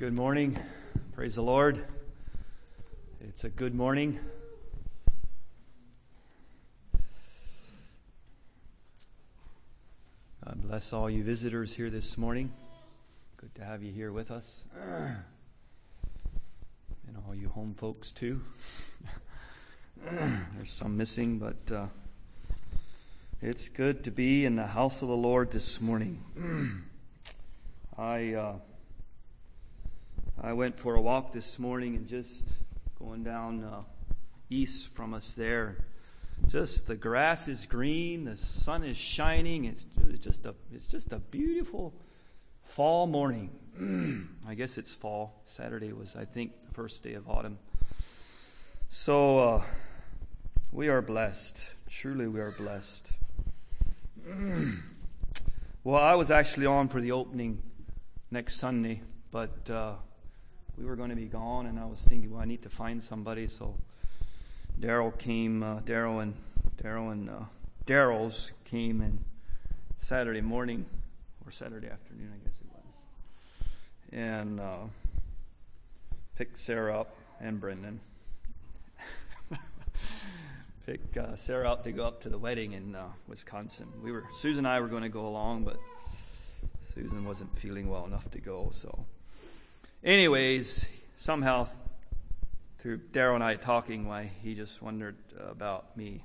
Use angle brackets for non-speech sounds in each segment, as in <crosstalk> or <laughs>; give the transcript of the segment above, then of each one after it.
Good morning. Praise the Lord. It's a good morning. God bless all you visitors here this morning. Good to have you here with us. <clears throat> And all you home folks, too. <clears throat> There's some missing, but uh, it's good to be in the house of the Lord this morning. <clears throat> I. Uh, I went for a walk this morning and just going down uh, east from us there. Just the grass is green, the sun is shining. It's just a it's just a beautiful fall morning. <clears throat> I guess it's fall. Saturday was I think the first day of autumn. So uh, we are blessed. Truly, we are blessed. <clears throat> well, I was actually on for the opening next Sunday, but. Uh, we were going to be gone, and I was thinking, well, I need to find somebody. So Daryl came, uh, Daryl and Daryl and uh, Daryl's came and Saturday morning or Saturday afternoon, I guess it was, and uh, picked Sarah up and Brendan. <laughs> Pick uh, Sarah out to go up to the wedding in uh, Wisconsin. We were Susan and I were going to go along, but Susan wasn't feeling well enough to go, so Anyways, somehow through Daryl and I talking, why he just wondered about me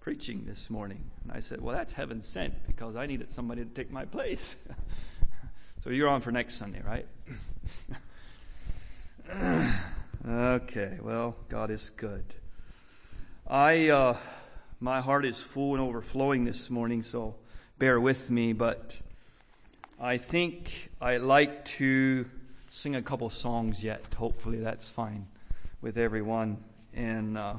preaching this morning. And I said, Well, that's heaven sent because I needed somebody to take my place. <laughs> so you're on for next Sunday, right? <laughs> okay, well, God is good. I, uh, my heart is full and overflowing this morning, so bear with me, but I think I like to sing a couple songs yet. Hopefully, that's fine with everyone. And uh,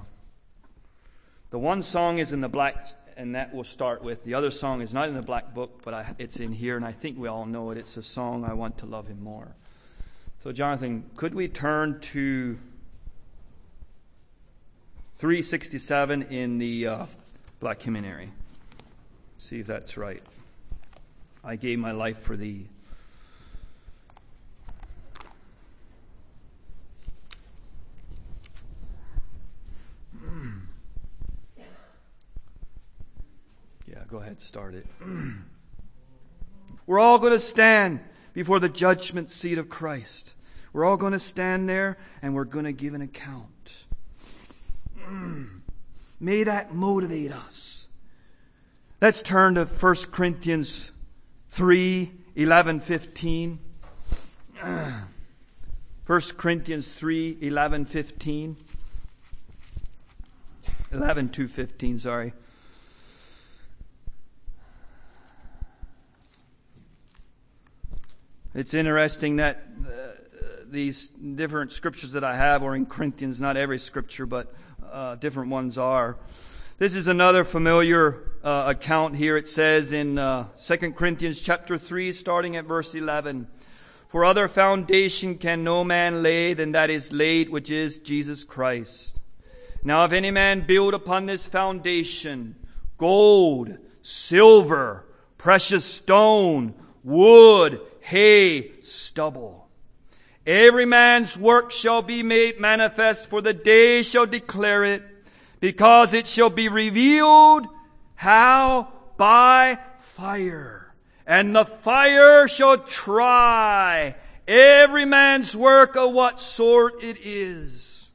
the one song is in the black, and that we'll start with. The other song is not in the black book, but I, it's in here, and I think we all know it. It's a song, I Want to Love Him More. So, Jonathan, could we turn to 367 in the uh, black hymnary? See if that's right. I gave my life for thee. Go ahead, start it. We're all going to stand before the judgment seat of Christ. We're all going to stand there and we're going to give an account. <clears throat> May that motivate us. Let's turn to 1 Corinthians 3 11 15. <clears throat> 1 Corinthians 3 11 15. 11 to 15, sorry. It's interesting that uh, these different scriptures that I have are in Corinthians, not every scripture, but uh, different ones are. This is another familiar uh, account here. It says in uh, 2 Corinthians chapter 3, starting at verse 11, For other foundation can no man lay than that is laid, which is Jesus Christ. Now if any man build upon this foundation gold, silver, precious stone, wood, hay, stubble. Every man's work shall be made manifest, for the day shall declare it, because it shall be revealed how? By fire. And the fire shall try every man's work of what sort it is.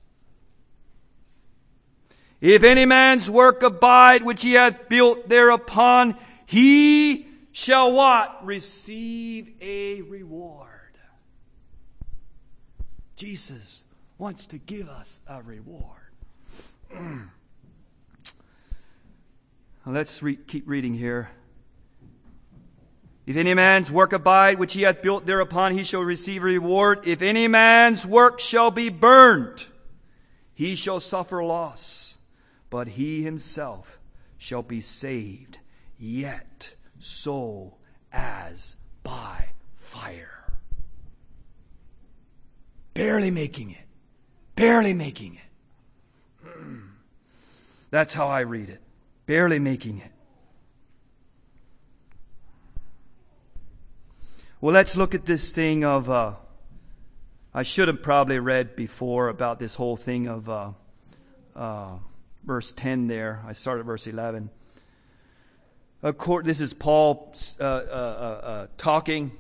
If any man's work abide which he hath built thereupon, he shall what? Receive a reward. Jesus wants to give us a reward. <clears throat> Let's re- keep reading here. If any man's work abide, which he hath built thereupon, he shall receive a reward. If any man's work shall be burned, he shall suffer loss, but he himself shall be saved, yet so as by fire. Barely making it. Barely making it. <clears throat> That's how I read it. Barely making it. Well, let's look at this thing of uh, I should have probably read before about this whole thing of uh, uh, verse 10 there. I started verse 11. This is Paul uh, uh, uh, talking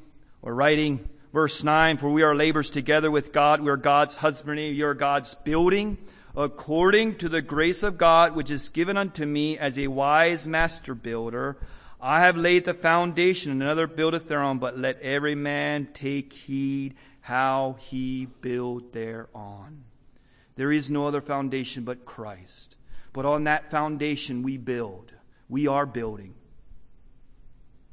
or writing. Verse 9, for we are laborers together with God. We are God's husbandry. You are God's building according to the grace of God, which is given unto me as a wise master builder. I have laid the foundation, and another buildeth thereon, but let every man take heed how he build thereon. There is no other foundation but Christ. But on that foundation we build. We are building.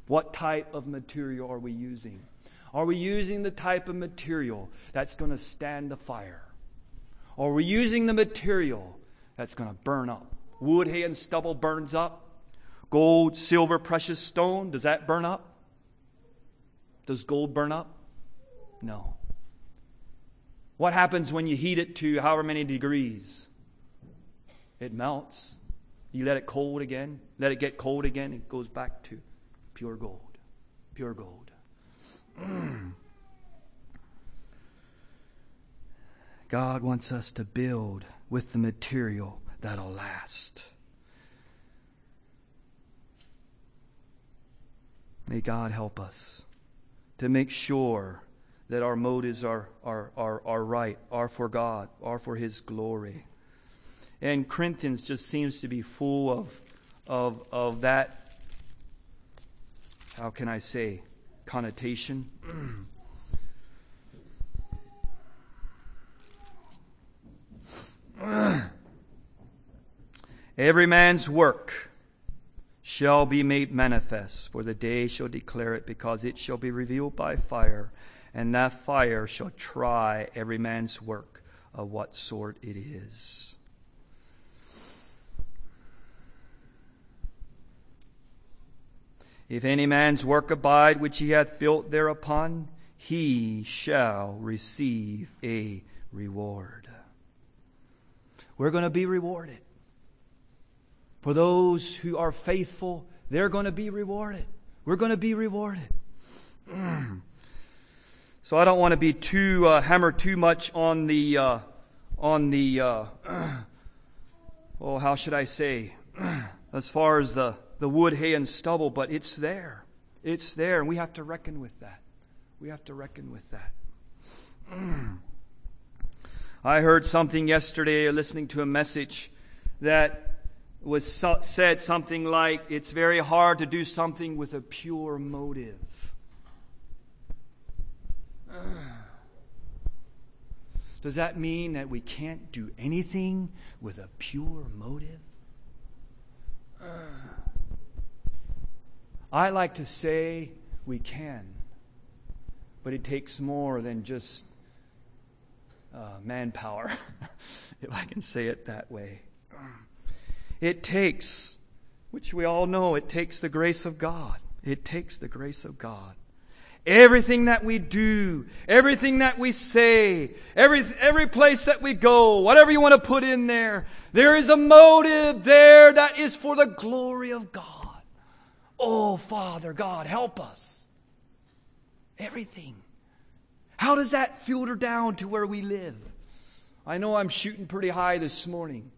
What type of material are we using? Are we using the type of material that's going to stand the fire? Are we using the material that's going to burn up? Wood, hay, and stubble burns up. Gold, silver, precious stone, does that burn up? Does gold burn up? No. What happens when you heat it to however many degrees? It melts. You let it cold again, let it get cold again, it goes back to pure gold. Pure gold. <clears throat> God wants us to build with the material that'll last. May God help us to make sure that our motives are, are, are, are right, are for God, are for His glory. And Corinthians just seems to be full of, of, of that, how can I say, connotation. <clears throat> Every man's work shall be made manifest, for the day shall declare it, because it shall be revealed by fire, and that fire shall try every man's work of what sort it is. If any man's work abide which he hath built thereupon, he shall receive a reward. We're going to be rewarded. For those who are faithful, they're going to be rewarded. We're going to be rewarded. <clears throat> so I don't want to be too uh, hammer too much on the uh, on the uh, <clears throat> oh how should I say <clears throat> as far as the the wood, hay, and stubble, but it's there. It's there, and we have to reckon with that. We have to reckon with that. <clears throat> I heard something yesterday, listening to a message that was so, said something like, It's very hard to do something with a pure motive. <sighs> Does that mean that we can't do anything with a pure motive? <sighs> I like to say we can, but it takes more than just uh, manpower, <laughs> if I can say it that way. It takes, which we all know, it takes the grace of God. It takes the grace of God. Everything that we do, everything that we say, every, every place that we go, whatever you want to put in there, there is a motive there that is for the glory of God. Oh, Father God, help us. Everything. How does that filter down to where we live? I know I'm shooting pretty high this morning,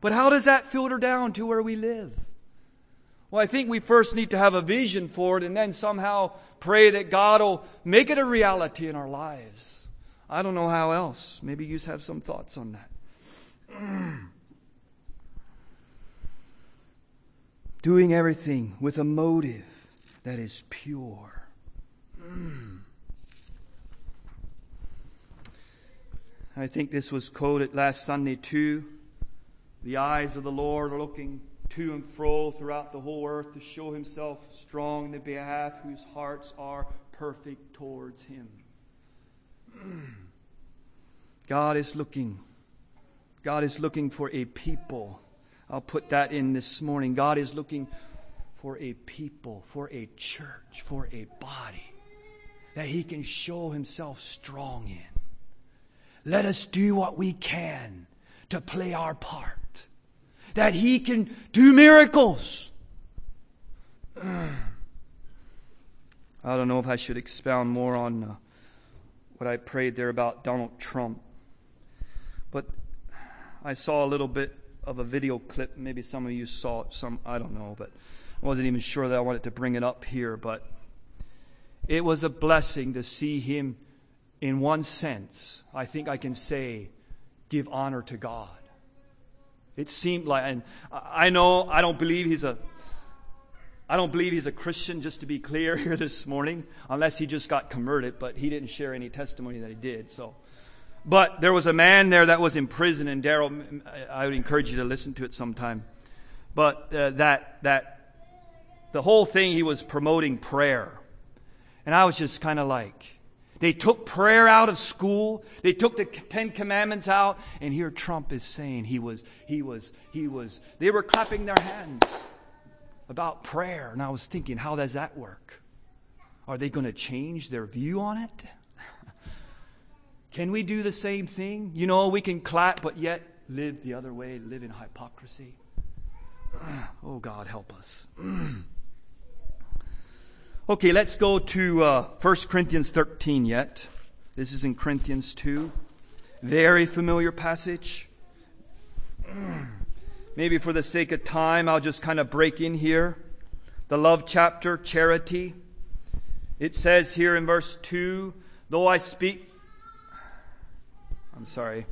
but how does that filter down to where we live? Well, I think we first need to have a vision for it and then somehow pray that God will make it a reality in our lives. I don't know how else. Maybe you have some thoughts on that. <clears throat> doing everything with a motive that is pure. I think this was quoted last Sunday too. The eyes of the Lord are looking to and fro throughout the whole earth to show himself strong in the behalf whose hearts are perfect towards him. God is looking. God is looking for a people I'll put that in this morning. God is looking for a people, for a church, for a body that He can show Himself strong in. Let us do what we can to play our part, that He can do miracles. <clears throat> I don't know if I should expound more on uh, what I prayed there about Donald Trump. But I saw a little bit of a video clip. Maybe some of you saw it, some, I don't know, but I wasn't even sure that I wanted to bring it up here. But it was a blessing to see him, in one sense, I think I can say, give honor to God. It seemed like, and I know I don't believe he's a I don't believe he's a Christian, just to be clear <laughs> here this morning, unless he just got converted, but he didn't share any testimony that he did. So, but there was a man there that was in prison, and Daryl, I would encourage you to listen to it sometime. But uh, that that the whole thing he was promoting prayer, and I was just kind of like, they took prayer out of school. They took the Ten Commandments out, and here Trump is saying he was he was he was. They were clapping their hands about prayer, and I was thinking, how does that work? Are they going to change their view on it? Can we do the same thing? You know, we can clap, but yet live the other way, live in hypocrisy. <sighs> oh, God, help us. <clears throat> okay, let's go to uh, 1 Corinthians 13 yet. This is in Corinthians 2. Very familiar passage. <clears throat> Maybe for the sake of time, I'll just kind of break in here. The love chapter, charity. It says here in verse 2 though I speak, I'm sorry.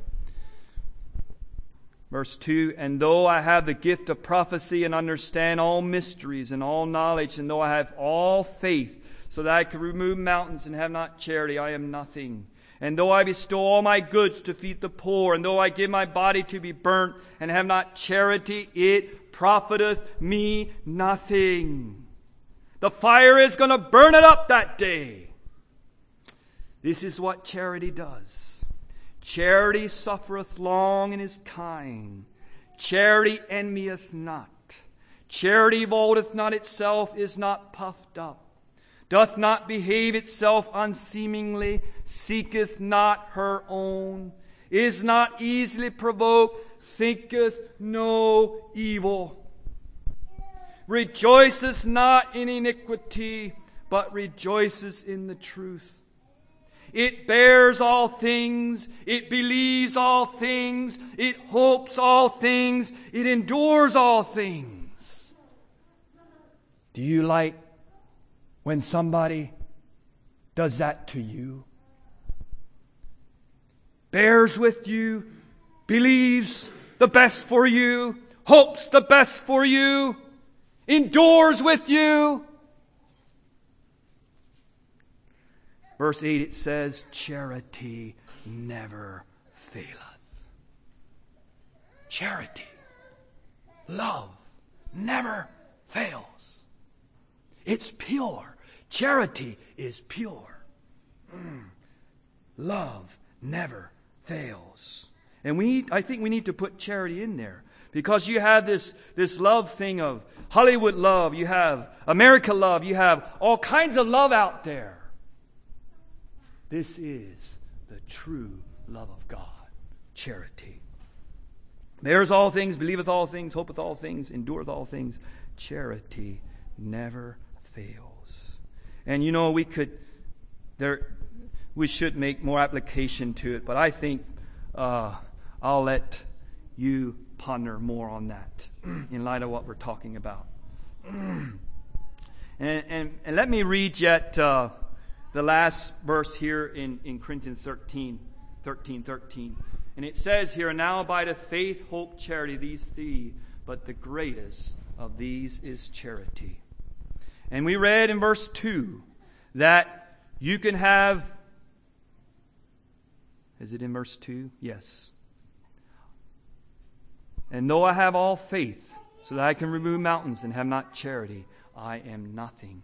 Verse 2 And though I have the gift of prophecy and understand all mysteries and all knowledge, and though I have all faith, so that I could remove mountains and have not charity, I am nothing. And though I bestow all my goods to feed the poor, and though I give my body to be burnt, and have not charity, it profiteth me nothing. The fire is going to burn it up that day. This is what charity does. Charity suffereth long and is kind. Charity envieth not. Charity vaunteth not itself, is not puffed up doth not behave itself unseemingly, seeketh not her own, is not easily provoked, thinketh no evil, rejoices not in iniquity, but rejoices in the truth. It bears all things. It believes all things. It hopes all things. It endures all things. Do you like when somebody does that to you? Bears with you, believes the best for you, hopes the best for you, endures with you. Verse 8 it says, Charity never faileth. Charity, love never fails. It's pure. Charity is pure. Mm. Love never fails. And we, I think we need to put charity in there because you have this, this love thing of Hollywood love, you have America love, you have all kinds of love out there. This is the true love of God, charity. Bears all things, believeth all things, hopeth all things, endureth all things. Charity never fails. And you know, we could, there, we should make more application to it, but I think uh, I'll let you ponder more on that <clears throat> in light of what we're talking about. <clears throat> and, and, and let me read yet uh, the last verse here in, in Corinthians 13, 13, 13. And it says here, Now abideth faith, hope, charity, these three, but the greatest of these is charity. And we read in verse 2 that you can have. Is it in verse 2? Yes. And though I have all faith, so that I can remove mountains and have not charity, I am nothing.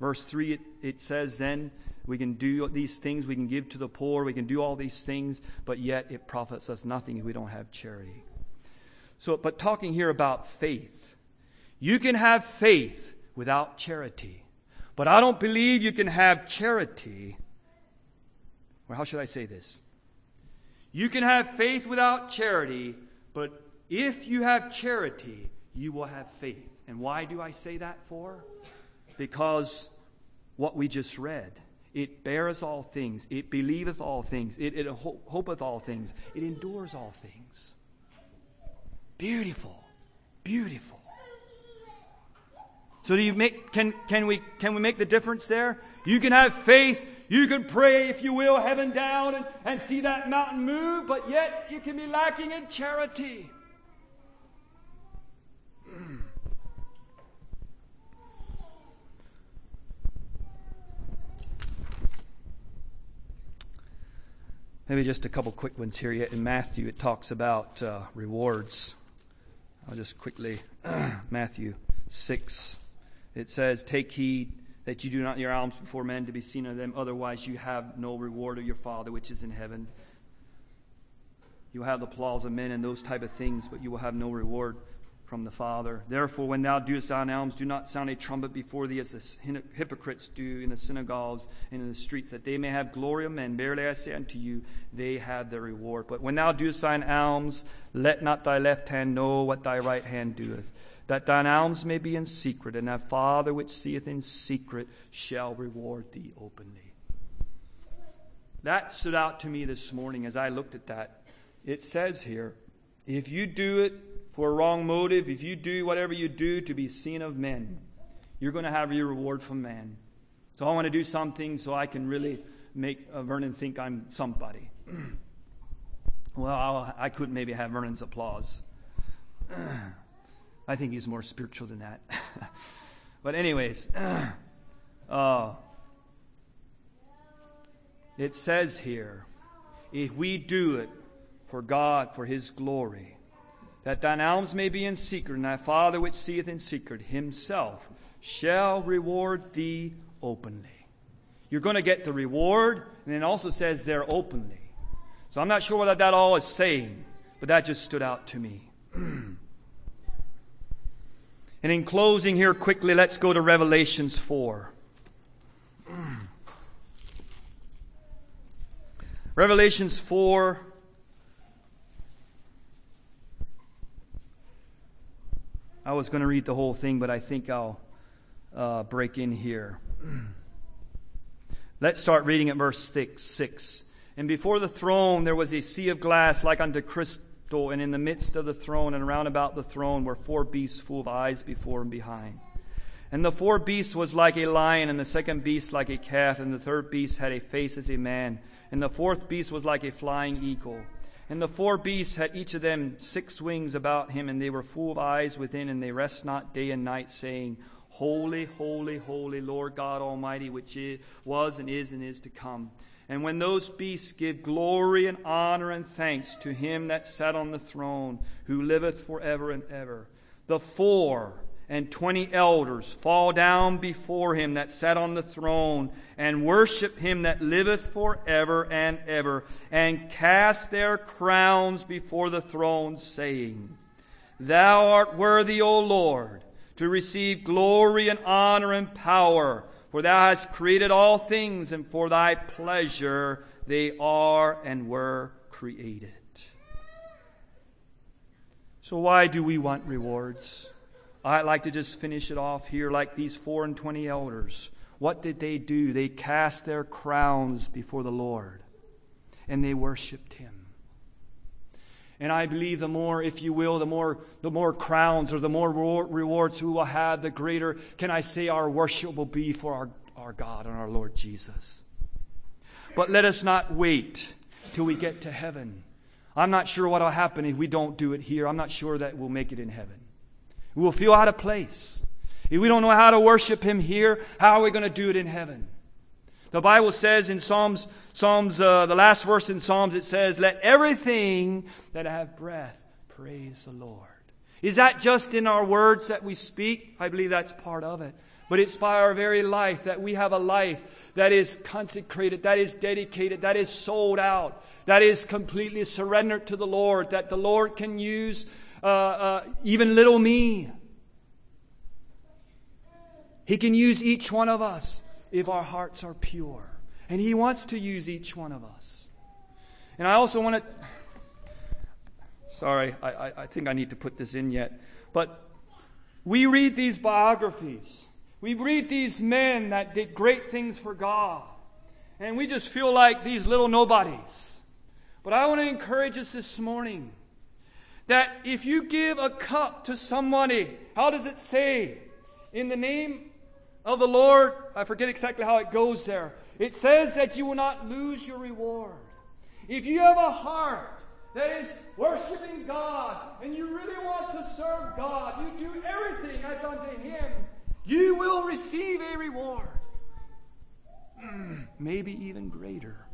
Verse 3, it, it says, Then we can do these things, we can give to the poor, we can do all these things, but yet it profits us nothing if we don't have charity. So, but talking here about faith, you can have faith without charity. But I don't believe you can have charity. Or how should I say this? You can have faith without charity, but if you have charity, you will have faith. And why do I say that for? Because what we just read It beareth all things. It believeth all things. It, it hopeth all things. It endures all things. Beautiful. Beautiful. So do you make, can, can we, can we make the difference there? You can have faith. You can pray, if you will, heaven down and, and see that mountain move, but yet you can be lacking in charity. Maybe just a couple quick ones here. Yet in Matthew, it talks about uh, rewards. I'll just quickly, <clears throat> Matthew 6. It says, Take heed that you do not your alms before men to be seen of them, otherwise you have no reward of your Father which is in heaven. You will have the applause of men and those type of things, but you will have no reward from the Father. Therefore, when thou doest thine alms, do not sound a trumpet before thee as the hypocrites do in the synagogues and in the streets, that they may have glory of men. Verily I say unto you, they have their reward. But when thou doest thine alms, let not thy left hand know what thy right hand doeth, that thine alms may be in secret, and thy Father which seeth in secret shall reward thee openly. That stood out to me this morning as I looked at that. It says here, if you do it for a wrong motive, if you do whatever you do to be seen of men, you're going to have your reward from man. So I want to do something so I can really make uh, Vernon think I'm somebody. <clears throat> well, I'll, i could maybe have Vernon's applause. <clears throat> I think he's more spiritual than that. <laughs> but, anyways, <clears throat> uh, it says here if we do it for God, for His glory, that thine alms may be in secret, and thy Father which seeth in secret himself shall reward thee openly. You're going to get the reward, and it also says there openly. So I'm not sure what that all is saying, but that just stood out to me. <clears throat> and in closing here quickly, let's go to Revelations 4. <clears throat> Revelations 4 I was going to read the whole thing, but I think I'll uh, break in here. <clears throat> Let's start reading at verse six, 6. And before the throne there was a sea of glass like unto crystal, and in the midst of the throne and round about the throne were four beasts full of eyes before and behind. And the fourth beast was like a lion, and the second beast like a calf, and the third beast had a face as a man, and the fourth beast was like a flying eagle. And the four beasts had each of them six wings about him, and they were full of eyes within, and they rest not day and night, saying, Holy, holy, holy, Lord God Almighty, which is, was and is and is to come. And when those beasts give glory and honor and thanks to him that sat on the throne, who liveth forever and ever, the four and twenty elders fall down before him that sat on the throne and worship him that liveth for ever and ever and cast their crowns before the throne saying, Thou art worthy, O Lord, to receive glory and honor and power, for thou hast created all things and for thy pleasure they are and were created. So why do we want rewards? I'd like to just finish it off here like these four and twenty elders. What did they do? They cast their crowns before the Lord and they worshiped him. And I believe the more, if you will, the more, the more crowns or the more rewards we will have, the greater, can I say, our worship will be for our, our God and our Lord Jesus. But let us not wait till we get to heaven. I'm not sure what will happen if we don't do it here. I'm not sure that we'll make it in heaven. We will feel out of place. If we don't know how to worship Him here, how are we going to do it in heaven? The Bible says in Psalms, Psalms, uh, the last verse in Psalms, it says, "Let everything that have breath praise the Lord." Is that just in our words that we speak? I believe that's part of it. But it's by our very life that we have a life that is consecrated, that is dedicated, that is sold out, that is completely surrendered to the Lord, that the Lord can use uh, uh, even little me. He can use each one of us if our hearts are pure. And He wants to use each one of us. And I also want to. Sorry, I, I, I think I need to put this in yet. But we read these biographies. We read these men that did great things for God. and we just feel like these little nobodies. But I want to encourage us this morning that if you give a cup to somebody, how does it say? In the name of the Lord, I forget exactly how it goes there. It says that you will not lose your reward. If you have a heart that is worshiping God and you really want to serve God, you do everything as unto Him, you will receive a reward. <clears throat> Maybe even greater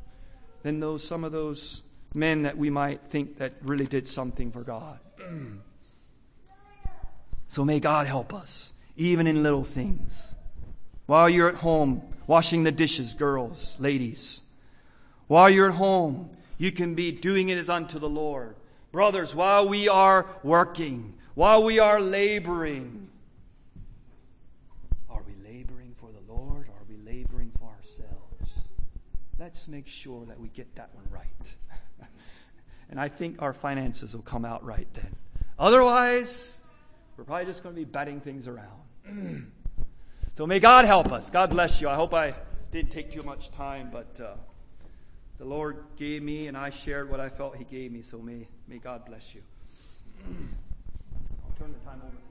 than those some of those men that we might think that really did something for God. <clears throat> So may God help us, even in little things. While you're at home washing the dishes, girls, ladies, while you're at home, you can be doing it as unto the Lord. Brothers, while we are working, while we are laboring, are we laboring for the Lord or are we laboring for ourselves? Let's make sure that we get that one right. And I think our finances will come out right then. Otherwise, we're probably just going to be batting things around. <clears throat> so may God help us. God bless you. I hope I didn't take too much time, but. Uh, the Lord gave me, and I shared what I felt He gave me. So may, may God bless you. <clears throat> I'll turn the time over